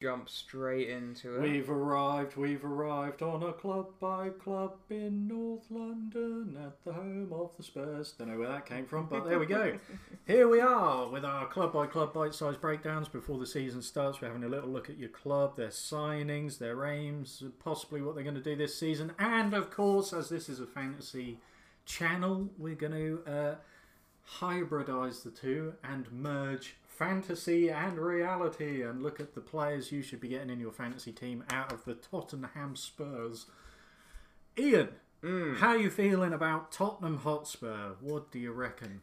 jump straight into it. We've arrived, we've arrived on a club by club in North London at the home of the Spurs. Don't know where that came from, but there we go. Here we are with our club by club bite sized breakdowns before the season starts. We're having a little look at your club, their signings, their aims, possibly what they're going to do this season. And of course, as this is a fantasy channel, we're going to uh, hybridize the two and merge fantasy and reality and look at the players you should be getting in your fantasy team out of the Tottenham Spurs. Ian, Mm, how you feeling about Tottenham Hotspur? What do you reckon?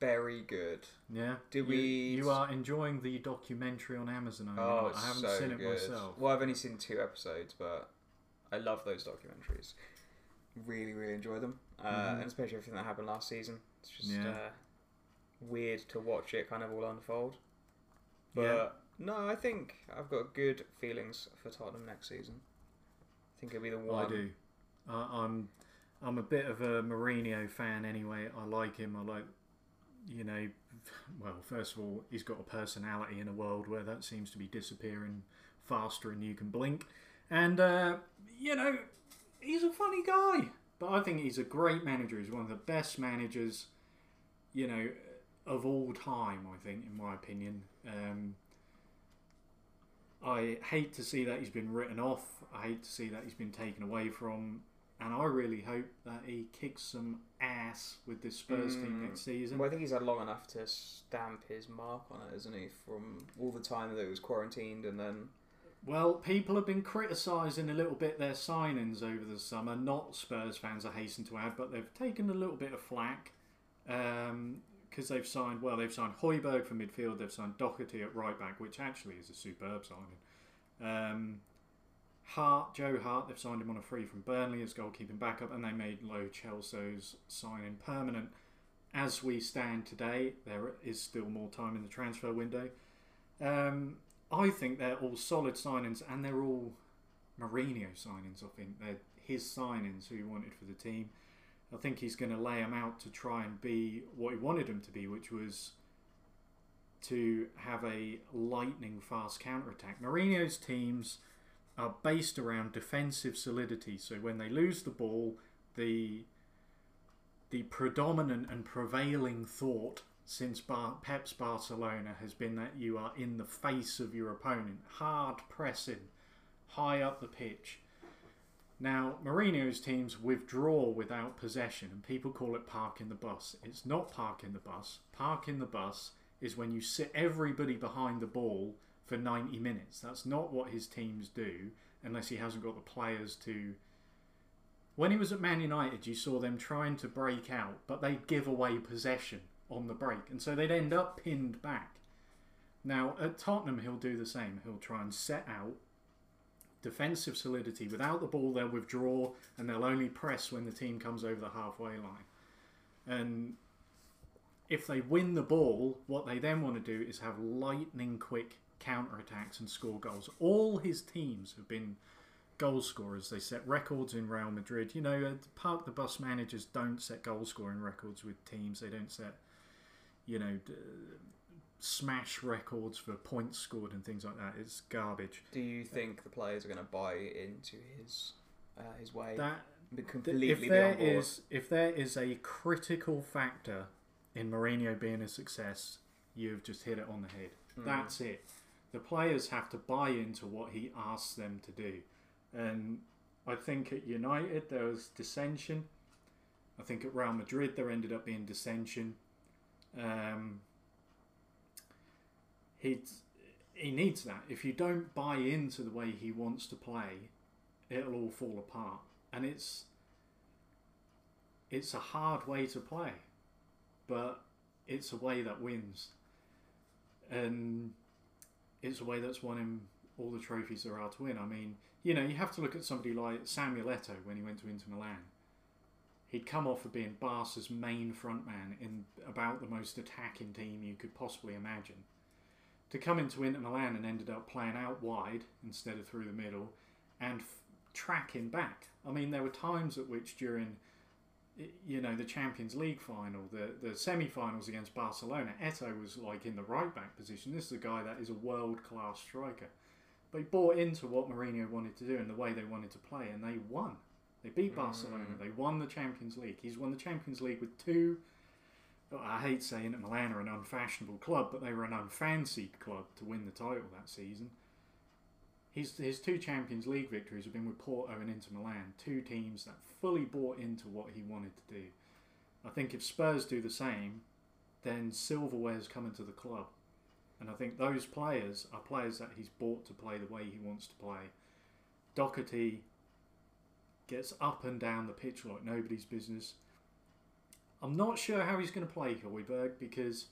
very good. Yeah, Do we- You, are enjoying the documentary on Amazon. You Oh, it's I haven't so seen it good. myself. Well, I've only seen two episodes, but I love those documentaries. Really, really enjoy them, uh, Mhm. and especially everything that happened last season. It's just Yeah. uh, weird to watch it kind of all unfold. But Yeah. no, I think I've got good feelings for Tottenham next season. I think it'll be the one. I do. I, I'm I'm a bit of a Mourinho fan anyway. I like him. I like, you know, well, first of all, he's got a personality in a world where that seems to be disappearing faster than you can blink. And, uh, you know, he's a funny guy. But I think he's a great manager. He's one of the best managers, you know, of all time, I think, in my opinion. Um, I hate to see that he's been written off. I hate to see that he's been taken away from. And I really hope that he kicks some ass with this Spurs team Mm. next season. Well, I think he's had long enough to stamp his mark on it, isn't he? From all the time that he was quarantined and then. Well, people have been criticising a little bit their signings over the summer. Not Spurs fans, I hasten to add, but they've taken a little bit of flack because they've signed. Well, they've signed Højbjerg for midfield. They've signed Doherty at right back, which actually is a superb signing. Um, Hart, Joe Hart, they've signed him on a free from Burnley as goalkeeping backup, and they made Lo Celso's signing permanent. As we stand today, there is still more time in the transfer window. Um, I think they're all solid signings, and they're all Mourinho signings. I think they're his signings who he wanted for the team. I think he's going to lay them out to try and be what he wanted them to be, which was to have a lightning fast counter attack. Mourinho's teams are based around defensive solidity, so when they lose the ball, the the predominant and prevailing thought since Bar- Pep's Barcelona has been that you are in the face of your opponent, hard pressing, high up the pitch. Now, Mourinho's teams withdraw without possession, and people call it parking the bus. It's not parking the bus. Parking the bus is when you sit everybody behind the ball for 90 minutes. That's not what his teams do, unless he hasn't got the players to. When he was at Man United, you saw them trying to break out, but they'd give away possession on the break, and so they'd end up pinned back. Now, at Tottenham, he'll do the same. He'll try and set out defensive solidity. Without the ball, they'll withdraw and they'll only press when the team comes over the halfway line. And if they win the ball, what they then want to do is have lightning quick counter attacks and score goals. All his teams have been goal scorers. They set records in Real Madrid. You know, park the bus managers don't set goal scoring records with teams. They don't set, you know, smash records for points scored and things like that. It's garbage. Do you think the players are going to buy into his uh, his way? That completely if board? is if there is a critical factor in Mourinho being a success, you've just hit it on the head. Mm. That's it. The players have to buy into what he asks them to do. And I think at United there was dissension. I think at Real Madrid there ended up being dissension. Um, he he needs that. If you don't buy into the way he wants to play, it'll all fall apart. And it's it's a hard way to play, but it's a way that wins. And it's a way that's won him all the trophies there are to win. I mean, you know, you have to look at somebody like Samuel Eto'o when he went to Inter Milan. He'd come off of being Barca's main frontman in about the most attacking team you could possibly imagine. To come into Inter Milan and ended up playing out wide instead of through the middle and f- tracking back. I mean, there were times at which during you know the Champions League final, the the semi-finals against Barcelona, Eto'o was like in the right back position. This is a guy that is a world class striker. but he bought into what Mourinho wanted to do and the way they wanted to play, and they won. They beat Barcelona. Mm. They won the Champions League. He's won the Champions League with two. I hate saying that Milan are an unfashionable club, but they were an unfancied club to win the title that season. His, his two Champions League victories have been with Porto and Inter Milan, two teams that fully bought into what he wanted to do. I think if Spurs do the same, then silverware's coming to the club. And I think those players are players that he's bought to play the way he wants to play. Doherty gets up and down the pitch like nobody's business. I'm not sure how he's going to play Højbjerg because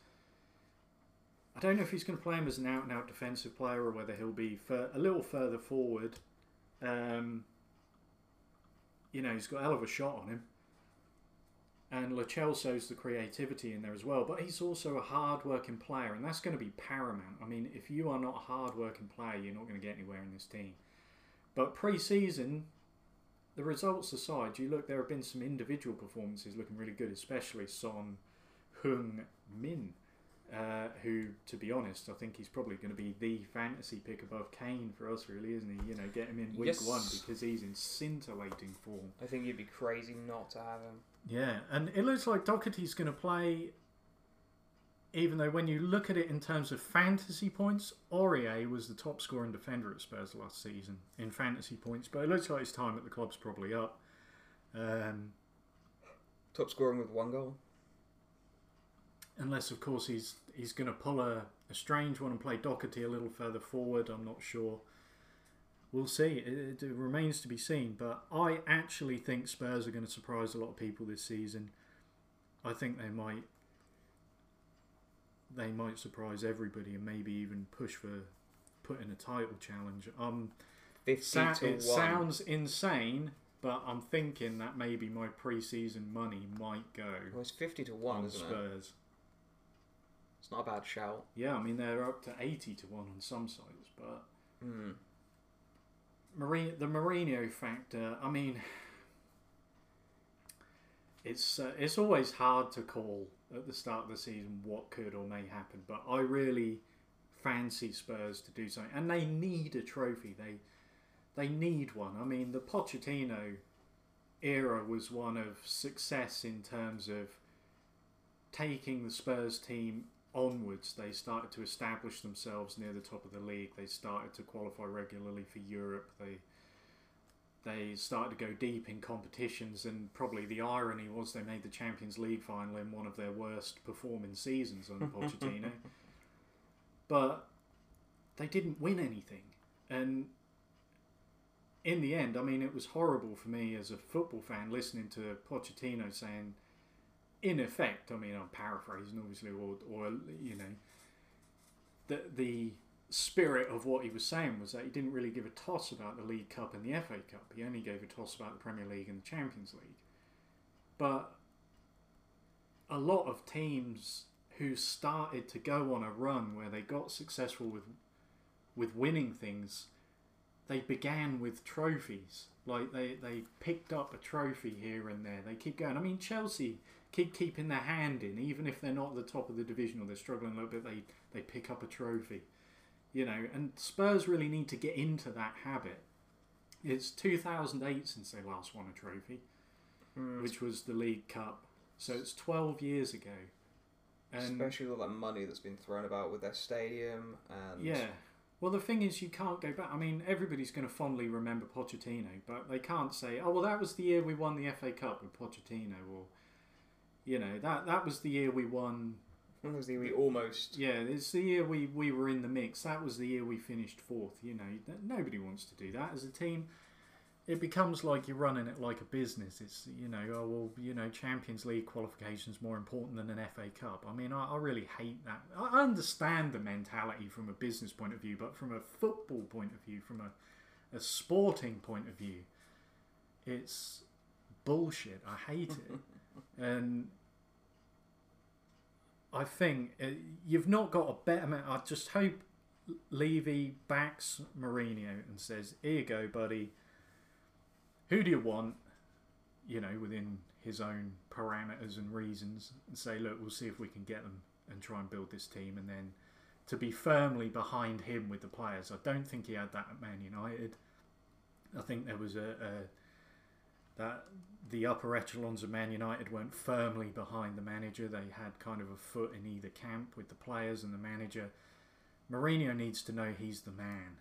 I don't know if he's going to play him as an out and out defensive player or whether he'll be a little further forward. Um, you know, he's got a hell of a shot on him. And Lo Celso's the creativity in there as well, but he's also a hard-working player, and that's going to be paramount. I mean, if you are not a hard-working player, you're not going to get anywhere in this team. But pre-season, the results aside, you look, there have been some individual performances looking really good, especially Son Heung Min, uh, who, to be honest, I think he's probably going to be the fantasy pick above Kane for us, really, isn't he? You know, get him in week Yes. one because he's in scintillating form. I think you'd be crazy not to have him. Yeah, and it looks like Doherty's going to play. Even though when you look at it in terms of fantasy points, Aurier was the top scoring defender at Spurs last season in fantasy points, but it looks like his time at the club's probably up. Um, Top scoring with one goal. unless, of course, he's he's going to pull a, a strange one and play Doherty a little further forward. I'm not sure. We'll see. It, it remains to be seen. But I actually think Spurs are going to surprise a lot of people this season. I think they might. They might surprise everybody and maybe even push for putting a title challenge. Um, Fifty sa- to it one. sounds insane, but I'm thinking that maybe my pre-season money might go Well, it's fifty to one, on isn't it? Spurs. It's not a bad shout. Yeah, I mean they're up to eighty to one on some sites, but Hmm. Marine, the Mourinho factor. I mean, it's uh, it's always hard to call at the start of the season what could or may happen, but I really fancy Spurs to do something, and they need a trophy. They they need one. I mean, the Pochettino era was one of success in terms of taking the Spurs team onwards. They started to establish themselves near the top of the league. They started to qualify regularly for Europe. They they started to go deep in competitions, and probably the irony was they made the Champions League final in one of their worst performing seasons under Pochettino. but they didn't win anything, and in the end, I mean, it was horrible for me as a football fan listening to Pochettino saying, in effect, I mean, I'm paraphrasing obviously, or, or you know, the the spirit of what he was saying was that he didn't really give a toss about the League Cup and the FA Cup. He only gave a toss about the Premier League and the Champions League. But a lot of teams who started to go on a run where they got successful with with winning things, they began with trophies. Like they, they picked up a trophy here and there. They keep going. I mean, Chelsea keep keeping their hand in, even if they're not at the top of the division or they're struggling a little bit. They they pick up a trophy, you know. And Spurs really need to get into that habit. It's 2008 since they last won a trophy, Hmm. which was the League Cup. So it's 12 years ago. And Especially with all that money that's been thrown about with their stadium and Yeah. Well, the thing is, you can't go back. I mean, everybody's going to fondly remember Pochettino, but they can't say, "Oh, well, that was the year we won the FA Cup with Pochettino," or you know, that that was the year we won. When was the year we almost Yeah, it's the year we we were in the mix. That was the year we finished fourth. You know, nobody wants to do that as a team. It becomes like you're running it like a business. It's you know, oh well, you know, Champions League qualifications more important than an FA Cup. I mean, I, I really hate that. I I understand the mentality from a business point of view, but from a football point of view, from a, a sporting point of view, it's bullshit. I hate it, and I think uh, you've not got a better. Man- I just hope Levy backs Mourinho and says, "Here you go, buddy. Who do you want?" You know, within his own parameters and reasons, and say, "Look, we'll see if we can get them and try and build this team, and then to be firmly behind him with the players. I don't think he had that at Man United. I think there was a, a that the upper echelons of Man United weren't firmly behind the manager. They had kind of a foot in either camp with the players and the manager. Mourinho needs to know he's the man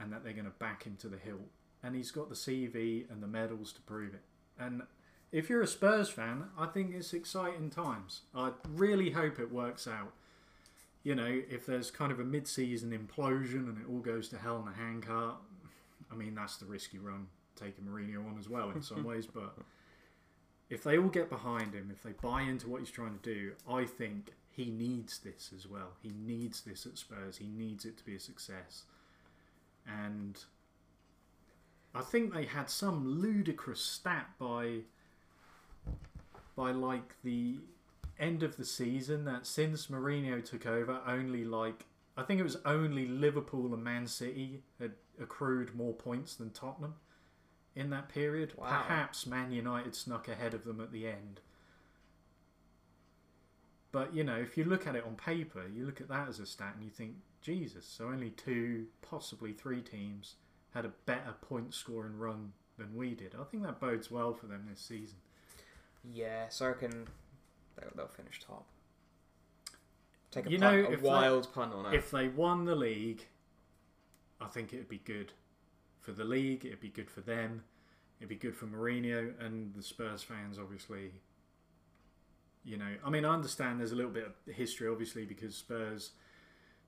and that they're going to back him to the hilt. And he's got the CV and the medals to prove it. And if you're a Spurs fan, I think it's exciting times. I really hope it works out. You know, if there's kind of a mid season implosion and it all goes to hell in a handcart, I mean, that's the risk you run taking Mourinho on as well in some ways. But if they all get behind him, if they buy into what he's trying to do, I think he needs this as well. He needs this at Spurs. He needs it to be a success. And I think they had some ludicrous stat by by like the end of the season that since Mourinho took over, only like I think it was only Liverpool and Man City had accrued more points than Tottenham in that period. Wow. Perhaps Man United snuck ahead of them at the end. But you know, if you look at it on paper, you look at that as a stat and you think, Jesus, so only two, possibly three teams had a better point scoring run than we did. I think that bodes well for them this season. Yeah, so I reckon they'll, they'll finish top. Take a, You punt, know, a if they- wild punt on it. If they won the league, I think it would be good for the league. It'd be good for them. It'd be good for Mourinho and the Spurs fans, obviously. You know, I mean, I understand there's a little bit of history, obviously, because Spurs'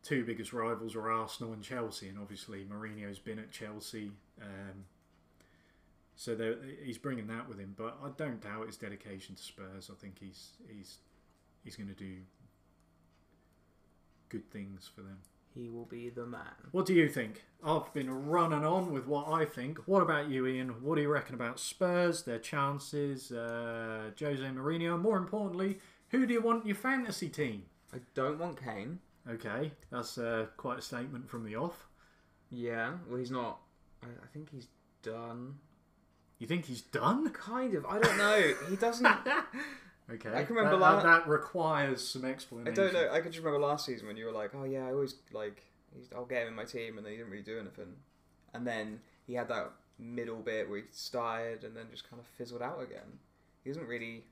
two biggest rivals are Arsenal and Chelsea, and obviously Mourinho's been at Chelsea, um, so he's bringing that with him. But I don't doubt his dedication to Spurs. I think he's he's he's going to do good things for them. He will be the man. What do you think? I've been running on with what I think. What about you, Ian? What do you reckon about Spurs, their chances, uh, Jose Mourinho, more importantly, who do you want in your fantasy team? I don't want Kane. Okay, that's uh, quite a statement from the off. Yeah, well, he's not. I, I think he's done. You think he's done? Kind of. I don't know. He doesn't. Okay, I can remember that, la- that, that requires some explanation. I don't know. I can just remember last season when you were like, "Oh yeah, I always like, he's, I'll get him in my team," and then he didn't really do anything. And then he had that middle bit where he started and then just kind of fizzled out again. He doesn't really.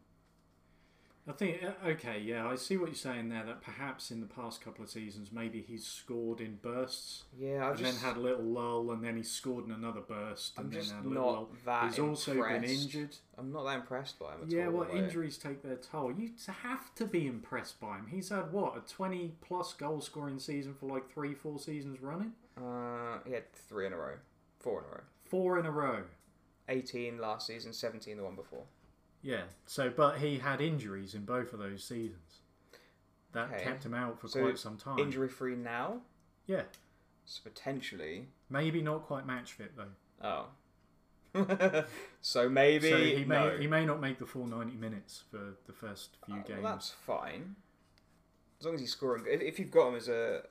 I think uh, okay, yeah, I see what you're saying there. That perhaps in the past couple of seasons, maybe he's scored in bursts. Yeah, I and just. then had a little lull, and then he scored in another burst, and I'm then just had a little lull. He's also been injured. I'm not that impressed by him at all. Yeah, all. well, injuries take their toll. You have to be impressed by him. He's had what a twenty-plus goal-scoring season for like three, four seasons running. Uh, he had three in a row, four in a row. Four in a row. 18 last season, 17 the one before. Yeah. So, but he had injuries in both of those seasons. That Okay. kept him out for So, quite some time. Injury free now, Yeah. so potentially. Maybe not quite match fit though. Oh. so maybe so he may no. he may not make the full ninety minutes for the first few Uh, games. Well, that's fine. As long as he's scoring. If, if you've got him as a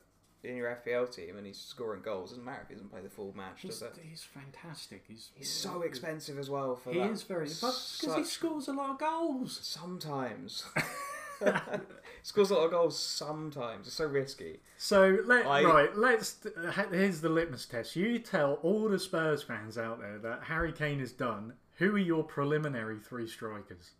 in your FPL team and he's scoring goals, doesn't matter if he doesn't play the full match, He's, does it? he's fantastic. He's He's so expensive as well for He that. is very, because he scores a lot of goals. Sometimes. Scores a lot of goals sometimes. It's so risky. So let I- right, let's. Uh, here's the litmus test. You tell all the Spurs fans out there that Harry Kane is done. Who are your preliminary three strikers?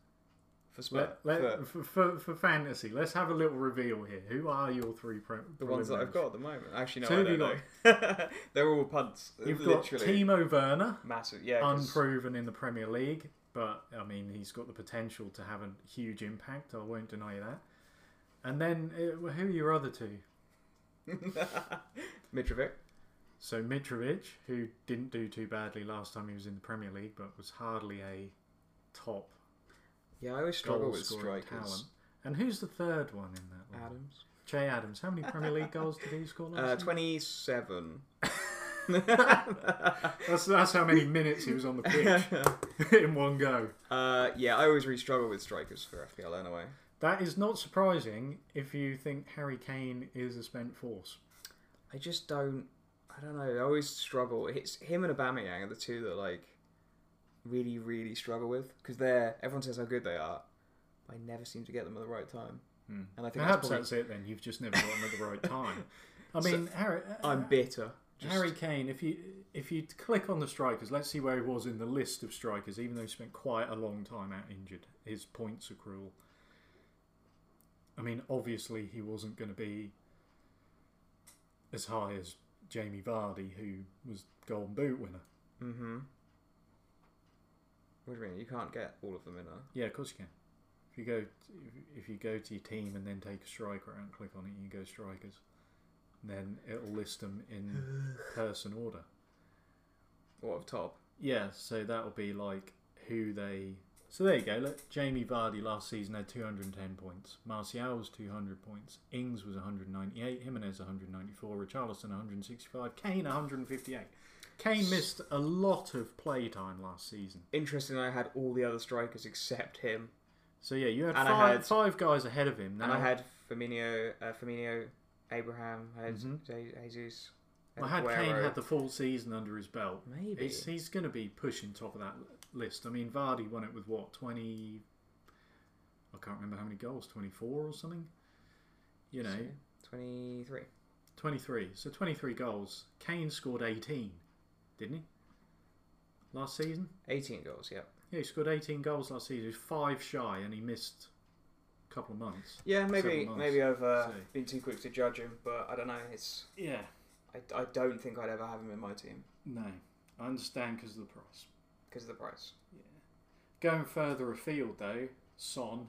For Spurs. Let, let, for for, for, fantasy, let's have a little reveal here. Who are your three pre- the ones that I've got at the moment. Actually, no, So I don't know. They're all punts. You've literally. got Timo Werner, Massive. Yeah. unproven in the Premier League, but I mean he's got the potential to have a huge impact. I won't deny that. And then uh, who are your other two? Mitrovic. So Mitrovic, who didn't do too badly last time he was in the Premier League, but was hardly a top Yeah, I always struggle with scoring strikers. talent. And who's the third one in that? lot? Adams. Che Adams. How many Premier League goals did he score last Uh, season? 27. That's that's how many minutes he was on the pitch in one go. uh, yeah, I always really struggle with strikers for FPL anyway. That is not surprising if you think Harry Kane is a spent force. I just don't. I don't know. I always struggle. It's him and Aubameyang are the two that like really, really struggle with because they're everyone says how good they are. But I never seem to get them at the right time. Hmm. And I think Perhaps that's probably, that's it then. You've just never got them at the right time. I So- mean, Harry, uh, I'm bitter. Just- Harry Kane. If you if you click on the strikers, let's see where he was in the list of strikers. Even though he spent quite a long time out injured, his points accrual. I mean, obviously he wasn't going to be as high as Jamie Vardy, who was Golden Boot winner. Mm-hmm. What do you mean? You can't get all of them in a. Yeah, of course you can. If you go, if you go to your team and then take a striker out and click on it, you go strikers. Then it'll list them in person order. What up top? Yeah, so that'll be like who they. So there you go. Look, Jamie Vardy last season had 210 points. Martial was 200 points. Ings was 198. Jimenez 194. Richarlison 165. Kane 158. Kane missed a lot of play time last season. Interesting. I had all the other strikers except him, So yeah, you had, And five, had- five guys ahead of him. Now, and I had Firmino, uh, Firmino, Abraham, I had Mhm. Je- Jesus. I had Aguero. Kane had the full season under his belt. Maybe. He's, he's going to be pushing top of that list. I mean, Vardy won it with what twenty? I can't remember how many goals. Twenty four or something. You know, twenty-three. twenty three. So twenty three goals. Kane scored eighteen, didn't he? Last season, 18 goals. Yeah. yeah, he scored eighteen goals last season. He was five shy, and he missed a couple of months. Yeah, maybe months. maybe I've uh, So- been too quick to judge him, but I don't know. It's Yeah. I, I don't think I'd ever have him in my team No, I understand because of the price. because of the price. Yeah. Going further afield, though, Son.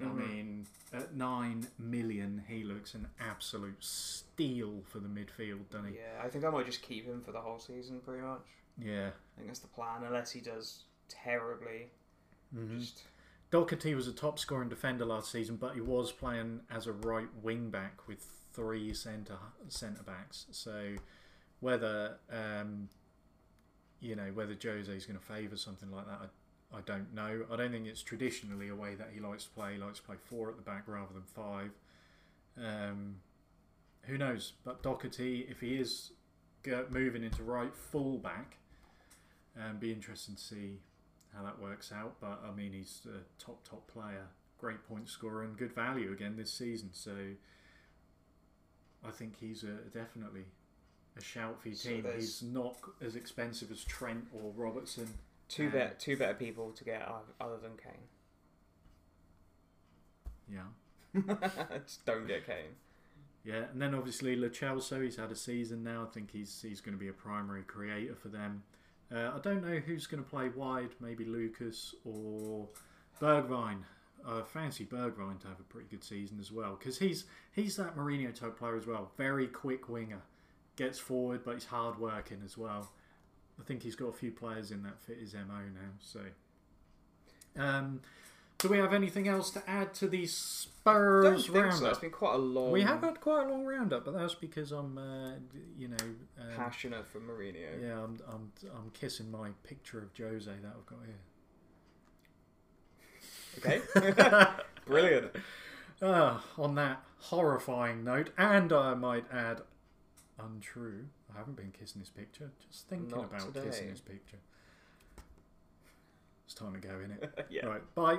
I Mhm. mean, at nine million, he looks an absolute steal for the midfield, doesn't he? Yeah, I think I might just keep him for the whole season, pretty much. Yeah. I think that's the plan, unless he does terribly. Mhm. Just Doherty was a top scoring defender last season, but he was playing as a right wing back with three centre centre backs. So whether um, you know whether Jose is going to favour something like that, I, I don't know. I don't think it's traditionally a way that he likes to play. He likes to play four at the back rather than five. Um, who knows? But Doherty, if he is moving into right full back, um, be interesting to see how that works out. But I mean, he's a top top player, great point scorer, and good value again this season. So I think he's a, definitely a shout for your team. there's- He's not as expensive as Trent or Robertson. Two Um, bet two better people to get other than Kane. Yeah. just don't get Kane. Yeah, and then obviously Lo Celso, he's had a season now. I think he's he's going to be a primary creator for them. Uh, I don't know who's going to play wide. Maybe Lucas or Bergwijn. I fancy Bergwijn to have a pretty good season as well because he's he's that Mourinho type player as well. Very quick winger, gets forward, but he's hard working as well. I think he's got a few players in that fit his mo now. So, um, do we have anything else to add to the Spurs think so. roundup? It's been quite a long. We have had quite a long roundup, but that's because I'm, uh, you know, um, passionate for Mourinho. yeah, I'm, I'm, I'm kissing my picture of Jose that I've got here. Okay. Brilliant. Uh, on that horrifying note, and I might add, untrue. I haven't been kissing this picture. Just thinking Not about today. kissing this picture. It's time to go in it. yeah. Right, bye.